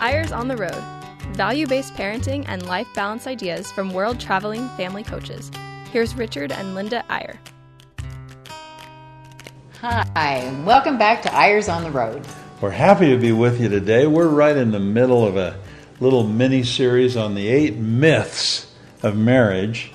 Eyres on the Road value based parenting and life balance ideas from world traveling family coaches. Here's Richard and Linda Eyre. Hi, and welcome back to Eyres on the Road. We're happy to be with you today. We're right in the middle of a little mini series on the eight myths of marriage.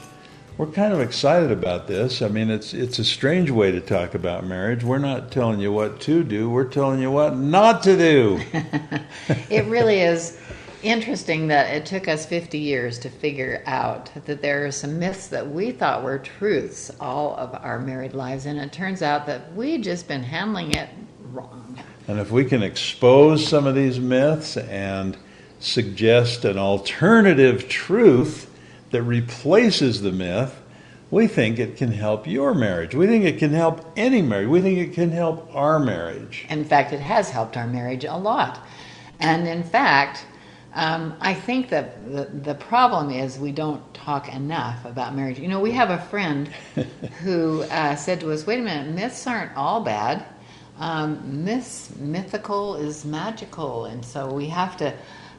We're kind of excited about this. I mean, it's it's a strange way to talk about marriage. We're not telling you what to do. We're telling you what not to do. it really is interesting that it took us 50 years to figure out that there are some myths that we thought were truths all of our married lives, and it turns out that we just been handling it wrong. And if we can expose some of these myths and suggest an alternative truth that replaces the myth, we think it can help your marriage. We think it can help any marriage. We think it can help our marriage. In fact, it has helped our marriage a lot. And in fact, um, I think that the, the problem is we don't talk enough about marriage. You know, we have a friend who uh, said to us, wait a minute, myths aren't all bad. Um, myths, mythical is magical. And so we have to,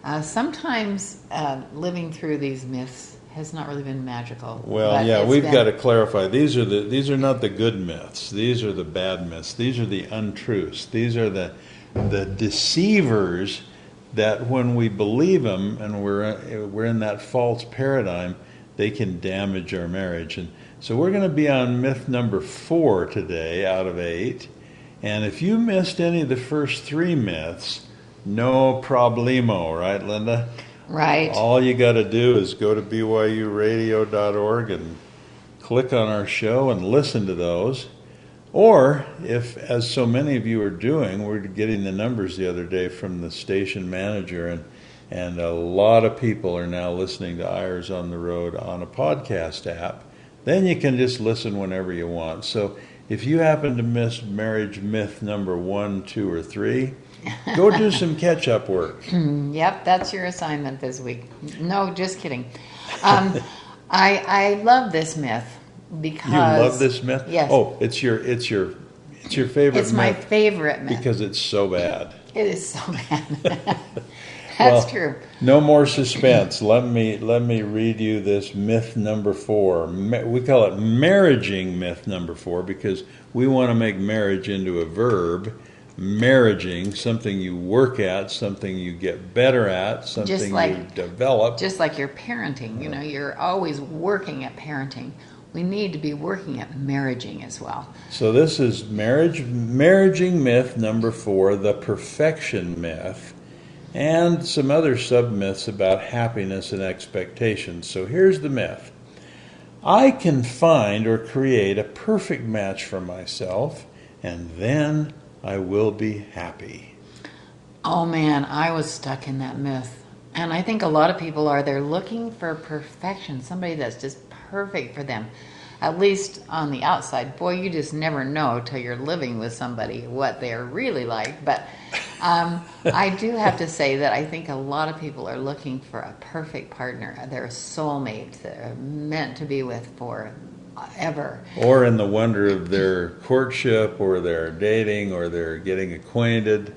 uh, sometimes uh, living through these myths has not really been magical. Well, yeah, we've been... got to clarify. These are the these are not the good myths. These are the bad myths. These are the untruths. These are the the deceivers that when we believe them and we're we're in that false paradigm, they can damage our marriage. And so we're going to be on myth number four today out of eight. And if you missed any of the first three myths, no problemo, right, Linda? Right. All you got to do is go to BYURadio.org and click on our show and listen to those. Or, if, as so many of you are doing, we're getting the numbers the other day from the station manager, and, and a lot of people are now listening to Eyres on the Road on a podcast app, then you can just listen whenever you want. So, if you happen to miss marriage myth number one, two, or three, go do some catch up work. yep, that's your assignment this week. No, just kidding. Um, I, I love this myth because you love this myth. Yes. Oh, it's your it's your it's your favorite. It's my favorite myth because it's so bad. It is so bad. That's well, true. No more suspense. let me let me read you this myth number four. We call it marriaging myth number four because we want to make marriage into a verb. Marriaging, something you work at, something you get better at, something like, you develop. Just like your parenting, you know, you're always working at parenting we need to be working at marriaging as well. So this is marriage marriaging myth number 4, the perfection myth, and some other sub myths about happiness and expectations. So here's the myth. I can find or create a perfect match for myself and then I will be happy. Oh man, I was stuck in that myth. And I think a lot of people are they're looking for perfection, somebody that's just perfect for them. At least on the outside. Boy, you just never know till you're living with somebody what they're really like. But um, I do have to say that I think a lot of people are looking for a perfect partner, their soulmate, they're meant to be with for ever. Or in the wonder of their courtship, or their dating, or they're getting acquainted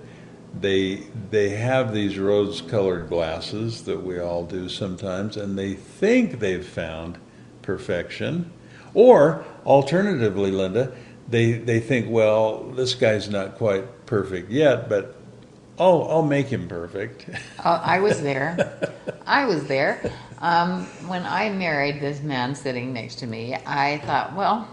they they have these rose colored glasses that we all do sometimes and they think they've found perfection. Or alternatively, Linda, they, they think, well, this guy's not quite perfect yet, but oh, I'll make him perfect. uh, I was there. I was there. Um, when I married this man sitting next to me, I thought, well,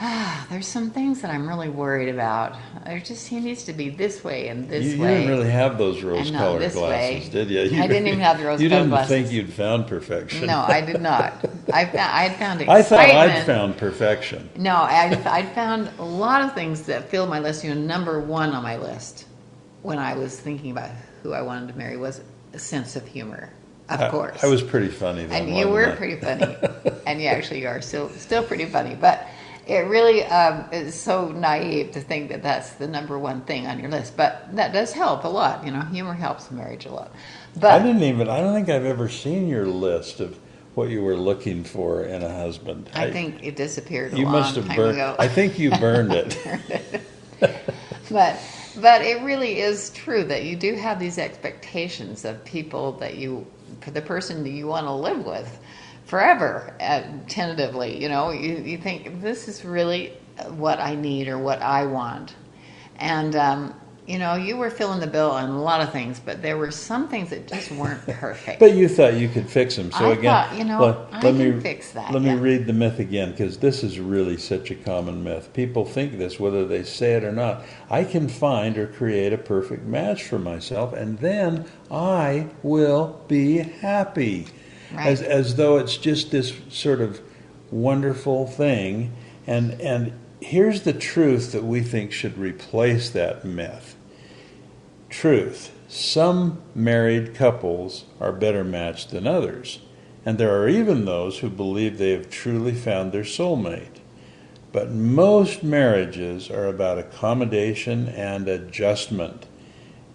ah, there's some things that I'm really worried about. There's just he needs to be this way and this you, way. You didn't really have those rose-colored glasses, way. did you? you? I didn't even have the rose-colored glasses. You didn't think you'd found perfection. No, I did not. I found, I had found excitement. I thought I'd found perfection. No, I I found a lot of things that filled my list. You know, number one on my list when I was thinking about who I wanted to marry was a sense of humor. Of I, course, I was pretty funny. Then, and you were I? pretty funny, and you actually are still still pretty funny, but it really um, is so naive to think that that's the number one thing on your list. But that does help a lot. You know, humor helps marriage a lot. But I didn't even. I don't think I've ever seen your list of what you were looking for in a husband. I, I think it disappeared. you must have burned. Ago. I think you burned it. but but it really is true that you do have these expectations of people that you, the person that you want to live with forever, uh, tentatively. You know, you, you think this is really what I need or what I want. And, um, you know, you were filling the bill on a lot of things, but there were some things that just weren't perfect. But you thought you could fix them. So I again, thought, you know, I can fix that, Let yeah. me read the myth again because this is really such a common myth. People think this whether they say it or not. I can find or create a perfect match for myself, and then I will be happy. Right. As as though it's just this sort of wonderful thing. And and here's the truth that we think should replace that myth truth. Some married couples are better matched than others, and there are even those who believe they have truly found their soulmate. But most marriages are about accommodation and adjustment,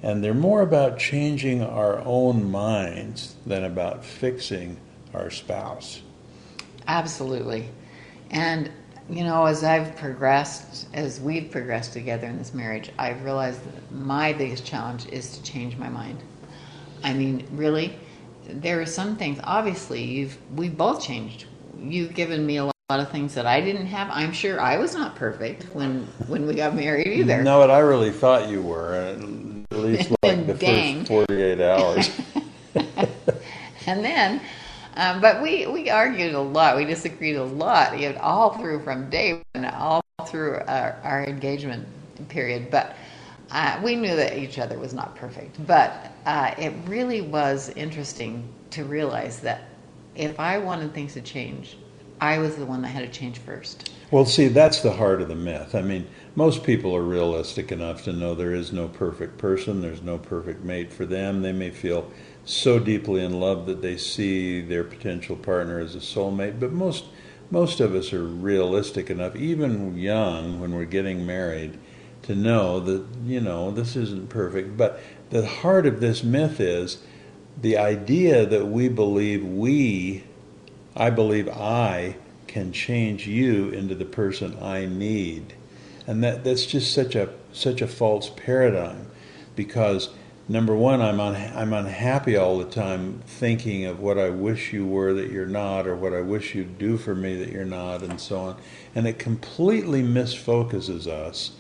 and they're more about changing our own minds than about fixing our spouse. Absolutely. And, you know, as I've progressed, as we've progressed together in this marriage, I've realized that my biggest challenge is to change my mind. I mean, really, there are some things, obviously, you've, we've both changed. You've given me a lot of things that I didn't have. I'm sure I was not perfect when, when we got married either. No, but I really thought you were, uh, at least like the Dang. first 48 hours. And then, um, but we, we argued a lot. We disagreed a lot, you know, all through from day one, all through our, our engagement period. But uh, we knew that each other was not perfect. But uh, it really was interesting to realize that if I wanted things to change, I was the one that had to change first. Well, see, that's the heart of the myth. I mean, most people are realistic enough to know there is no perfect person, there's no perfect mate for them. They may feel so deeply in love that they see their potential partner as a soulmate, but most most of us are realistic enough, even young when we're getting married, to know that, you know, this isn't perfect. But the heart of this myth is the idea that we believe we I believe I can change you into the person I need. And that, that's just such a such a false paradigm because number one I'm un, I'm unhappy all the time thinking of what I wish you were that you're not or what I wish you'd do for me that you're not and so on and it completely misfocuses us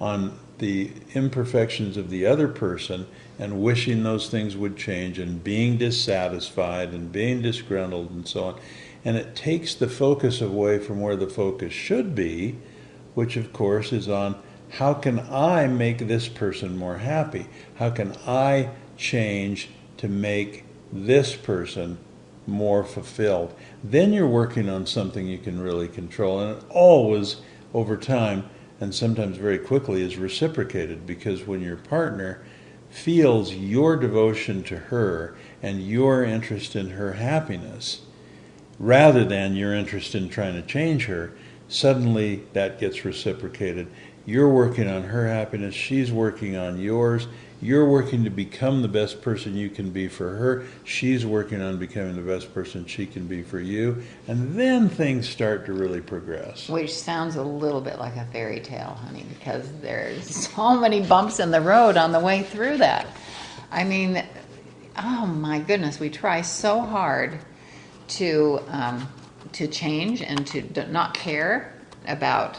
on the imperfections of the other person and wishing those things would change and being dissatisfied and being disgruntled and so on. And it takes the focus away from where the focus should be, which of course is on how can I make this person more happy? How can I change to make this person more fulfilled? Then you're working on something you can really control. And it always, over time, and sometimes very quickly, is reciprocated because when your partner feels your devotion to her and your interest in her happiness, rather than your interest in trying to change her, suddenly that gets reciprocated. You're working on her happiness, she's working on yours. You're working to become the best person you can be for her. She's working on becoming the best person she can be for you. And then things start to really progress. Which sounds a little bit like a fairy tale, honey, because there's so many bumps in the road on the way through that. I mean, oh my goodness, we try so hard to um, to change and to not care about.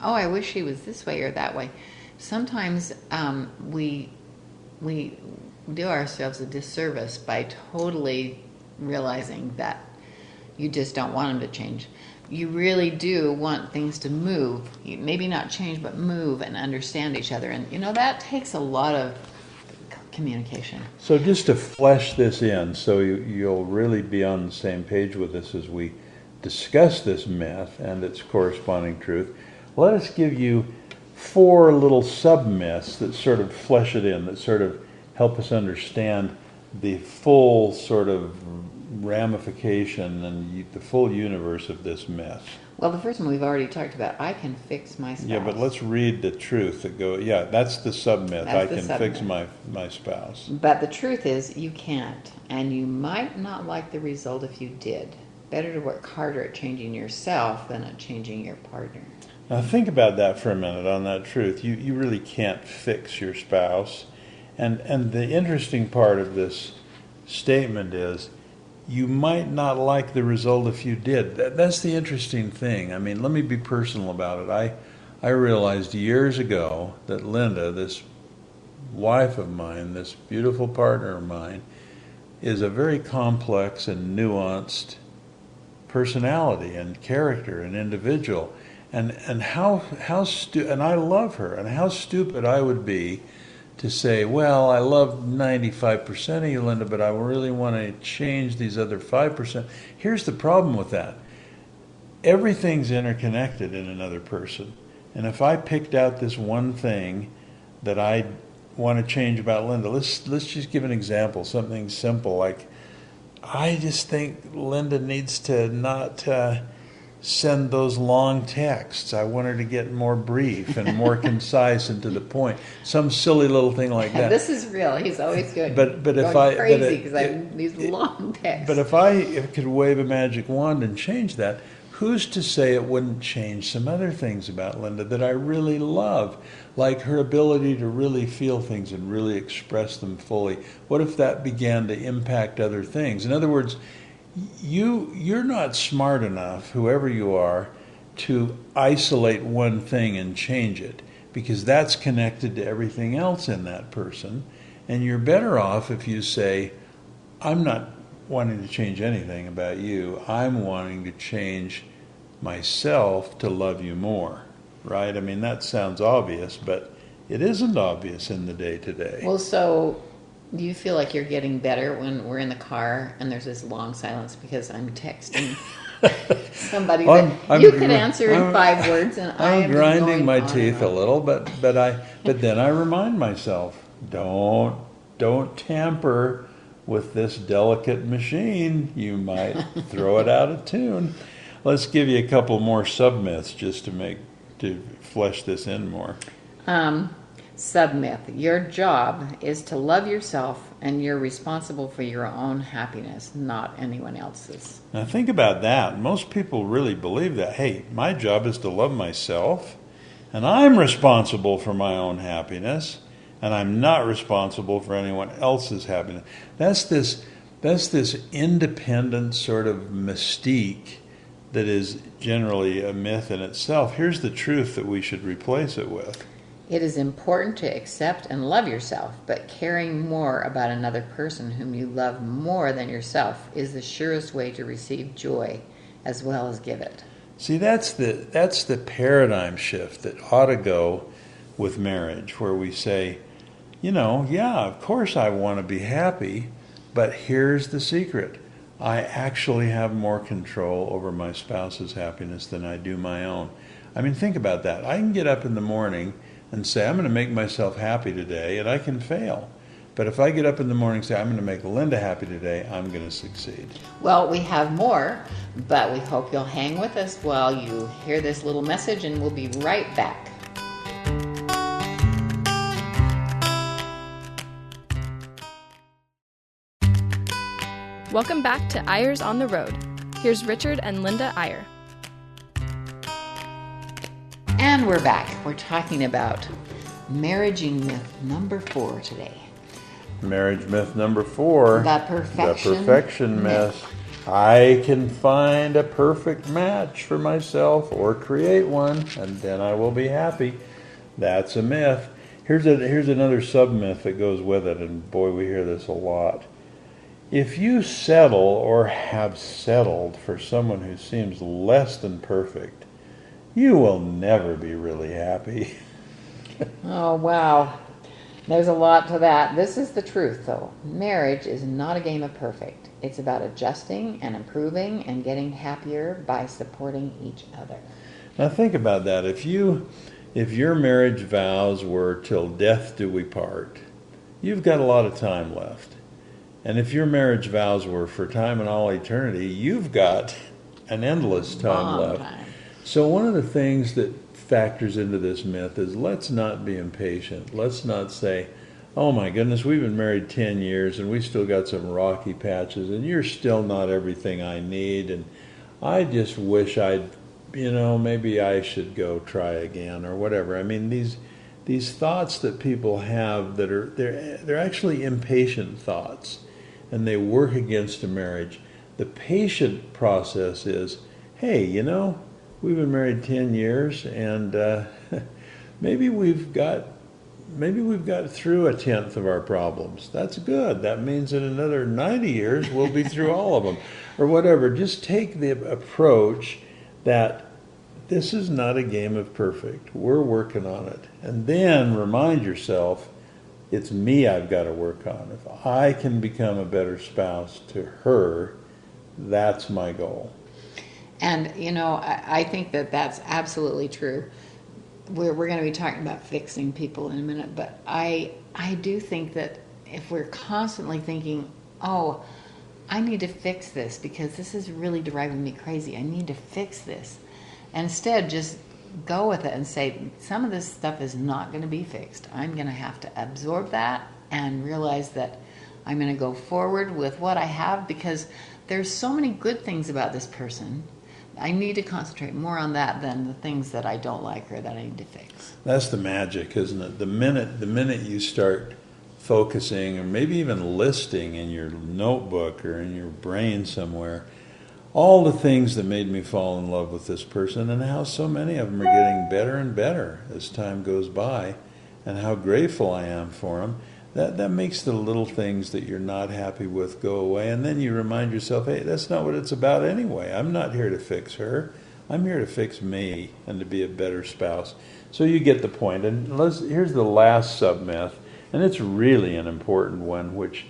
Oh, I wish he was this way or that way. Sometimes um, we we do ourselves a disservice by totally realizing that you just don't want them to change. You really do want things to move. Maybe not change, but move and understand each other. And you know that takes a lot of communication. So, just to flesh this in, so you, you'll really be on the same page with us as we discuss this myth and its corresponding truth, let us give you four little sub myths that sort of flesh it in, that sort of help us understand the full sort of ramification and the full universe of this myth. Well, the first one we've already talked about. I can fix my spouse. Yeah, but let's read the truth that go. Yeah, that's the sub myth. I can fix sub-myth. my my spouse. But the truth is, you can't, and you might not like the result if you did. Better to work harder at changing yourself than at changing your partner. Now think about that for a minute on that truth. You you really can't fix your spouse. And and the interesting part of this statement is you might not like the result if you did. That, that's the interesting thing. I mean, let me be personal about it. I I realized years ago that Linda, this wife of mine, this beautiful partner of mine, is a very complex and nuanced personality and character and individual. And and how how stu- and I love her and how stupid I would be to say, well, I love 95% of you, Linda, but I really want to change these other 5%. Here's the problem with that. Everything's interconnected in another person. And if I picked out this one thing that I want to change about Linda, let's let's just give an example, something simple like I just think Linda needs to not uh, send those long texts. I want her to get more brief and more concise and to the point. Some silly little thing like that. This is real. He's always good. But but if I crazy because I these long texts. but if I if could wave a magic wand and change that, who's to say it wouldn't change some other things about Linda that I really love, like her ability to really feel things and really express them fully? What if that began to impact other things? In other words, you you're not smart enough, whoever you are, to isolate one thing and change it because that's connected to everything else in that person. And you're better off if you say, I'm not wanting to change anything about you. I'm wanting to change myself to love you more. Right? I mean, that sounds obvious, but it isn't obvious in the day to day. well, so do you feel like you're getting better when we're in the car and there's this long silence because I'm texting somebody that I'm- I'm you can gr- answer in I'm- five words and I'm grinding my teeth a little, but but I but then I remind myself, don't don't tamper with this delicate machine. You might throw it out of tune. Let's give you a couple more sub myths just to make to flesh this in more. Um, submyth. Your job is to love yourself and you're responsible for your own happiness, not anyone else's. Now think about that. Most people really believe that. Hey, my job is to love myself, and I'm responsible for my own happiness, and I'm not responsible for anyone else's happiness. That's this that's this independent sort of mystique that is generally a myth in itself. Here's the truth that we should replace it with. It is important to accept and love yourself, but caring more about another person whom you love more than yourself is the surest way to receive joy as well as give it. See, that's the that's the paradigm shift that ought to go with marriage, where we say, you know, yeah, of course I want to be happy, but here's the secret: I actually have more control over my spouse's happiness than I do my own. I mean, think about that. I can get up in the morning and say, I'm going to make myself happy today, and I can fail. But if I get up in the morning and say, I'm going to make Linda happy today, I'm going to succeed. Well, we have more, but we hope you'll hang with us while you hear this little message, and we'll be right back. Welcome back to Eyres on the Road. Here's Richard and Linda Eyre. And we're back. We're talking about marriaging myth number four today. Marriage myth number four. The perfection The perfection myth. myth. I can find a perfect match for myself or create one, and then I will be happy. That's a myth. Here's a here's another sub myth that goes with it, and boy, we hear this a lot. If you settle or have settled for someone who seems less than perfect, you will never be really happy. Oh, wow. There's a lot to that. This is the truth, though. Marriage is not a game of perfect. It's about adjusting and improving and getting happier by supporting each other. Now think about that. If you if your marriage vows were till death do we part, you've got a lot of time left. And if your marriage vows were for time and all eternity, you've got an endless time Long left. time. So one of the things that factors into this myth is let's not be impatient. Let's not say, "Oh my goodness, we've been married 10 years and we still got some rocky patches and you're still not everything I need and I just wish I'd you know, maybe I should go try again or whatever. I mean, these these thoughts that people have that are they're they're actually impatient thoughts, and they work against a marriage. The patient process is, hey, you know, we've been married ten years, and uh, maybe we've got maybe we've got through a tenth of our problems. That's good. That means in another 90 years we'll be through all of them or whatever. Just take the approach that this is not a game of perfect. We're working on it. And then remind yourself it's me I've got to work on. If I can become a better spouse to her, that's my goal. And, you know, I, I think that that's absolutely true. We're, we're going to be talking about fixing people in a minute, but I, I do think that if we're constantly thinking, oh, I need to fix this because this is really driving me crazy. I need to fix this. Instead, just go with it and say, some of this stuff is not going to be fixed. I'm going to have to absorb that and realize that I'm going to go forward with what I have because there's so many good things about this person. I need to concentrate more on that than the things that I don't like or that I need to fix. That's the magic, isn't it? The minute the minute you start focusing or maybe even listing in your notebook or in your brain somewhere all the things that made me fall in love with this person and how so many of them are getting better and better as time goes by and how grateful I am for them that that makes the little things that you're not happy with go away and then you remind yourself hey that's not what it's about anyway. I'm not here to fix her. I'm here to fix me and to be a better spouse. So you get the point. And let's here's the last sub myth and it's really an important one, which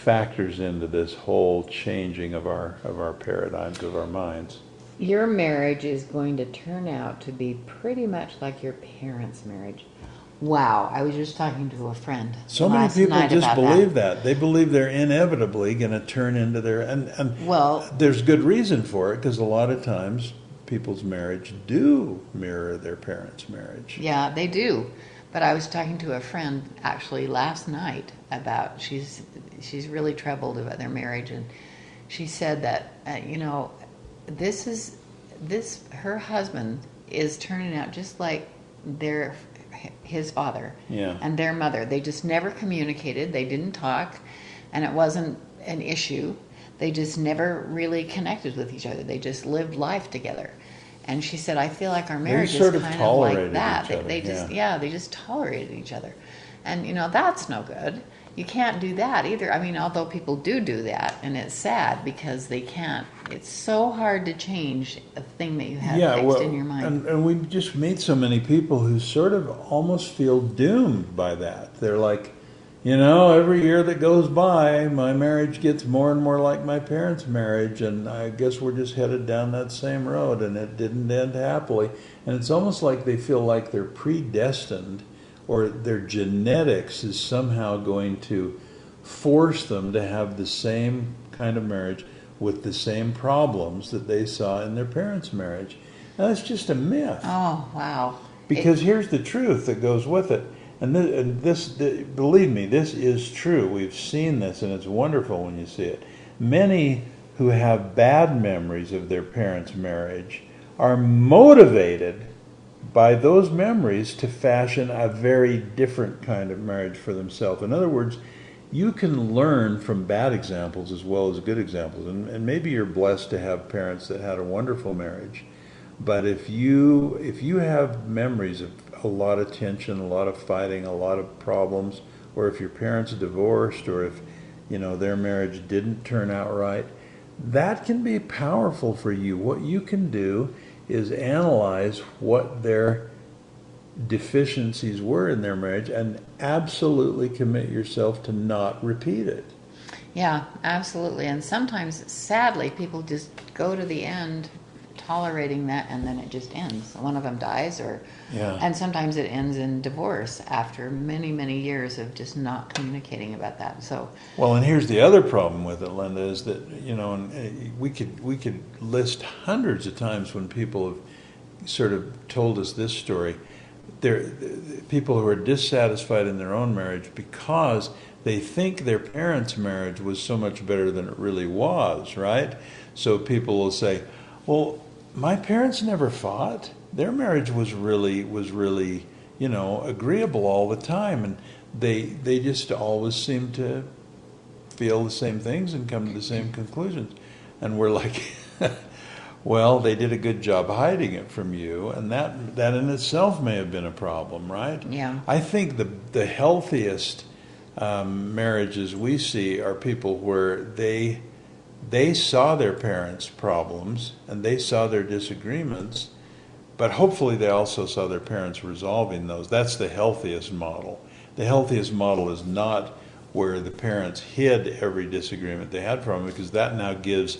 factors into this whole changing of our of our paradigms of our minds. Your marriage is going to turn out to be pretty much like your parents' marriage. Wow, I was just talking to a friend. So many people just believe that. that. They believe they're inevitably going to turn into their and and well, there's good reason for it because a lot of times people's marriage do mirror their parents' marriage. Yeah, they do. But I was talking to a friend actually last night about she's she's really troubled about their marriage, and she said that uh, you know this is this her husband is turning out just like their his father yeah. and their mother. They just never communicated. They didn't talk, and it wasn't an issue. They just never really connected with each other. They just lived life together. And she said, I feel like our marriage is kind of, of like that. They, they, just, yeah. yeah, they just tolerated each other. And, you know, that's no good. You can't do that either. I mean, although people do do that, and it's sad because they can't. It's so hard to change a thing that you have yeah, fixed well, in your mind. And, and we just meet so many people who sort of almost feel doomed by that. They're like, you know, every year that goes by, my marriage gets more and more like my parents' marriage, and I guess we're just headed down that same road, and it didn't end happily. And it's almost like they feel like they're predestined, or their genetics is somehow going to force them to have the same kind of marriage with the same problems that they saw in their parents' marriage. Now, that's just a myth. Oh, wow. Because it, here's the truth that goes with it and this, and this, believe me, this is true. We've seen this, and it's wonderful when you see it. Many who have bad memories of their parents' marriage are motivated by those memories to fashion a very different kind of marriage for themselves. In other words, you can learn from bad examples as well as good examples. And, and, maybe you're blessed to have parents that had a wonderful marriage. But if you if you have memories of a lot of tension, a lot of fighting, a lot of problems, or if your parents divorced, or if you know their marriage didn't turn out right, that can be powerful for you. What you can do is analyze what their deficiencies were in their marriage and absolutely commit yourself to not repeat it. Yeah, absolutely. And sometimes, sadly, people just go to the end tolerating that and then it just ends. One of them dies or yeah. and sometimes it ends in divorce after many many years of just not communicating about that. So Well, and here's the other problem with it, Linda, is that you know, and uh, we could we could list hundreds of times when people have sort of told us this story. There people who are dissatisfied in their own marriage because they think their parents' marriage was so much better than it really was, right? So people will say, "Well, my parents never fought. Their marriage was really was really you know agreeable all the time, and they they just always seemed to feel the same things and come to the same conclusions. And we're like, well, they did a good job hiding it from you, and that that in itself may have been a problem, right? Yeah. I think the the healthiest um, marriages we see are people where they they saw their parents' problems and they saw their disagreements, but hopefully they also saw their parents resolving those. That's the healthiest model. The healthiest model is not where the parents hid every disagreement they had from them because that now gives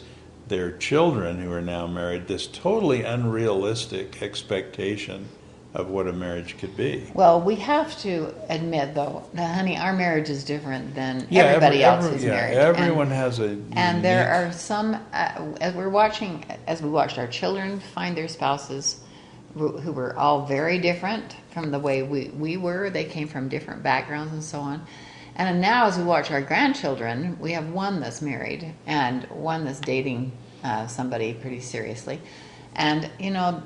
their children who are now married this totally unrealistic expectation of what a marriage could be. Well, we have to admit, though, that honey, our marriage is different than Yeah, everybody every- else's yeah, marriage. Everyone and, has a and there are some. Uh, as we're watching, as we watched our children find their spouses, who who were all very different from the way we we were. They came from different backgrounds and so on. And now, as we watch our grandchildren, we have one that's married and one that's dating uh, somebody pretty seriously. And you know,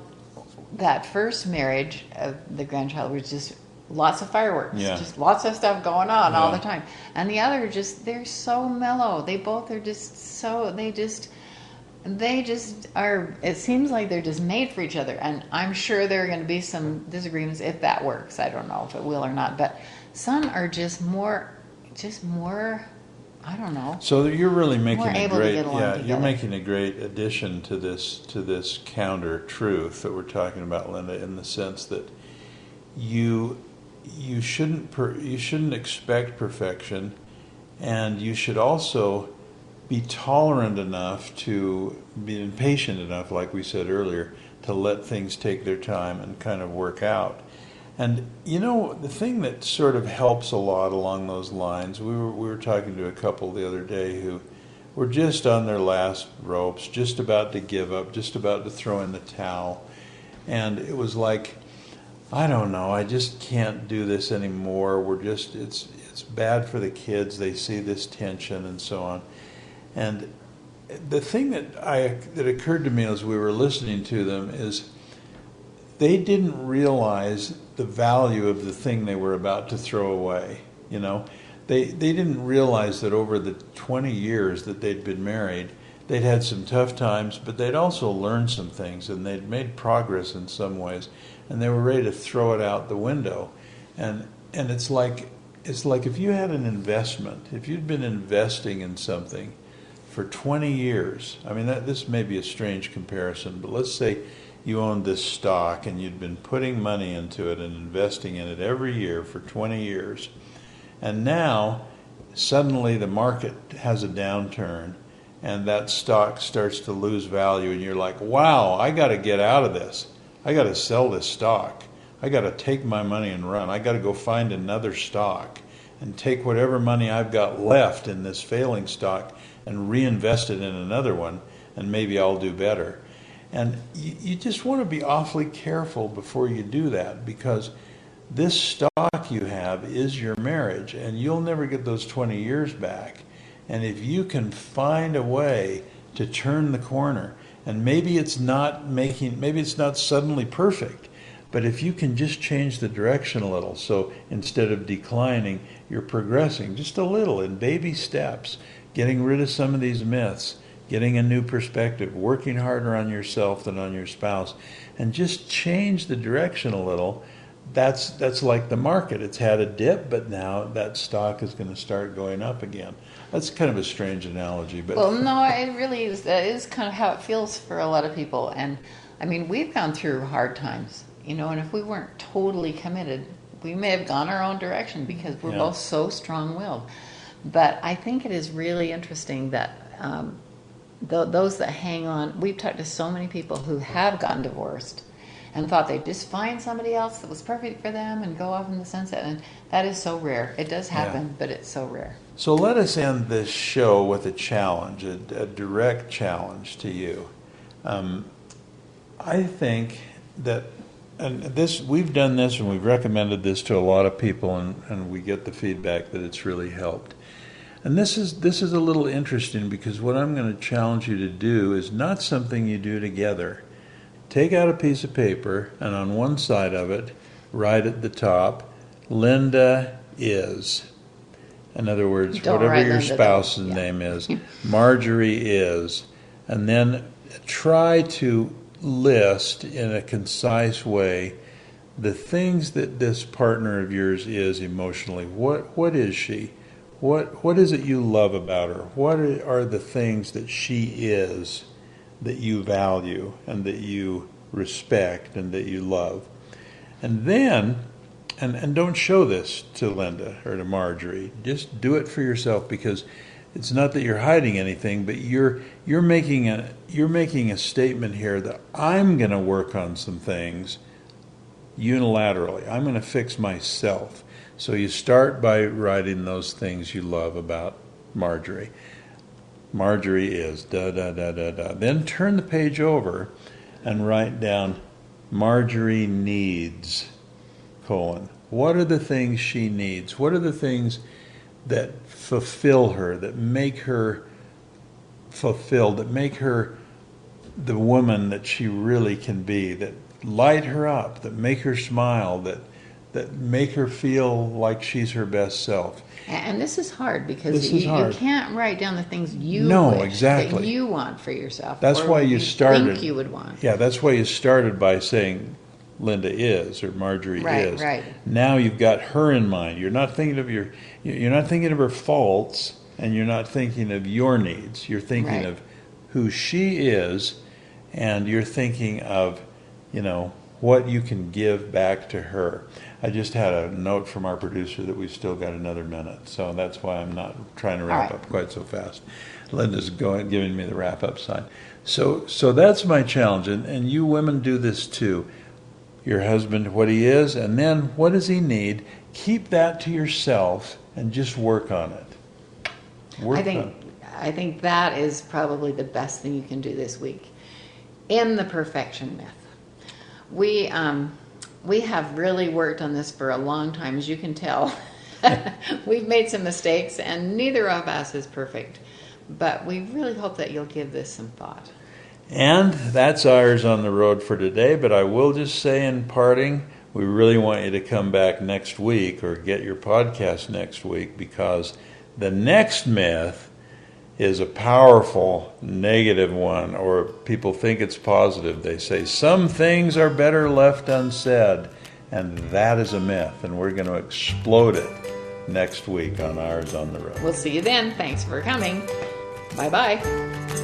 that first marriage of the grandchild was just lots of fireworks, Yeah. just lots of stuff going on all the time. And the other just they're so mellow. They both are just so they just they just are it seems like they're just made for each other and i'm sure there are going to be some disagreements if that works i don't know if it will or not but some are just more just more i don't know So you're really making We're a able to great get along yeah, you're together. making a great addition to this to this counter truth that we're talking about, Linda, in the sense that you you shouldn't per, you shouldn't expect perfection, and you should also be tolerant enough to be impatient enough, like we said earlier, to let things take their time and kind of work out. And you know, the thing that sort of helps a lot along those lines, we were we were talking to a couple the other day who were just on their last ropes, just about to give up, just about to throw in the towel. And it was like, I don't know, I just can't do this anymore. We're just it's it's bad for the kids. They see this tension and so on. And the thing that I that occurred to me as we were listening to them is they didn't realize the value of the thing they were about to throw away. You know, they they didn't realize that over the 20 years that they'd been married, they'd had some tough times, but they'd also learned some things and they'd made progress in some ways, and they were ready to throw it out the window. And and it's like it's like if you had an investment, if you'd been investing in something for 20 years. I mean, that, this may be a strange comparison, but let's say you owned this stock and you'd been putting money into it and investing in it every year for 20 years. And now, suddenly, the market has a downturn and that stock starts to lose value, and you're like, wow, I got to get out of this. I got to sell this stock. I got to take my money and run. I got to go find another stock and take whatever money I've got left in this failing stock and reinvest it in another one, and maybe I'll do better. And you, you just want to be awfully careful before you do that because this stock you have is your marriage, and you'll never get those 20 years back. And if you can find a way to turn the corner, and maybe it's not making, maybe it's not suddenly perfect, but if you can just change the direction a little, so instead of declining, you're progressing just a little in baby steps, getting rid of some of these myths, getting a new perspective, working harder on yourself than on your spouse, and just change the direction a little. That's that's like the market. It's had a dip, but now that stock is going to start going up again. That's kind of a strange analogy, but well no it really is that is kind of how it feels for a lot of people and i mean we've gone through hard times you know and if we weren't totally committed we may have gone our own direction because we're Yeah. both so strong-willed but i think it is really interesting that um, th- those that hang on we've talked to so many people who have gotten divorced and thought they'd just find somebody else that was perfect for them and go off in the sunset and that is so rare it does happen but it's so rare So let us end this show with a challenge, a, a direct challenge to you. Um, I think that, and this we've done this and we've recommended this to a lot of people, and, and we get the feedback that it's really helped. And this is this is a little interesting because what I'm going to challenge you to do is not something you do together, take out a piece of paper and on one side of it, right at the top, Linda is. In other words, Don't whatever your Linda, spouse's Yeah. name is, Marjorie is. And then try to list in a concise way the things that this partner of yours is emotionally. What what is she? What what is it you love about her? What are the things that she is that you value and that you respect and that you love? And then and, and don't show this to Linda or to Marjorie. Just do it for yourself because it's not that you're hiding anything, but you're you're making a you're making a statement here that I'm going to work on some things unilaterally. I'm going to fix myself. So you start by writing those things you love about Marjorie. Marjorie is da da da da da. Then turn the page over and write down Marjorie needs colon. What are the things she needs? What are the things that fulfill her, that make her fulfilled, that make her the woman that she really can be, that light her up, that make her smile, that that make her feel like she's her best self. And this is hard because you, is hard. you can't write down the things you No, exactly. that you want for yourself. That's why you started. Think you would want. Yeah, that's why you started by saying Linda is or Marjorie Right, is. right. Now you've got her in mind. You're not thinking of your. You're not thinking of her faults, and you're not thinking of your needs. You're thinking Right. of who she is, and you're thinking of, you know, what you can give back to her. I just had a note from our producer that we've still got another minute, so that's why I'm not trying to wrap right. up quite so fast. Linda's going, giving me the wrap up sign. So, so that's my challenge, and, and you women do this too. Your husband, what he is, and then what does he need? Keep that to yourself and just work on it. Work I on think I think that is probably the best thing you can do this week. In the perfection myth, we um, we have really worked on this for a long time, as you can tell. We've made some mistakes, and neither of us is perfect. But we really hope that you'll give this some thought. And that's Eyres on the road for today. But I will just say in parting, we really want you to come back next week or get your podcast next week because the next myth is a powerful negative one, or people think it's positive. They say some things are better left unsaid, and that is a myth. And we're going to explode it next week on Eyres on the road. We'll see you then. Thanks for coming. Bye bye.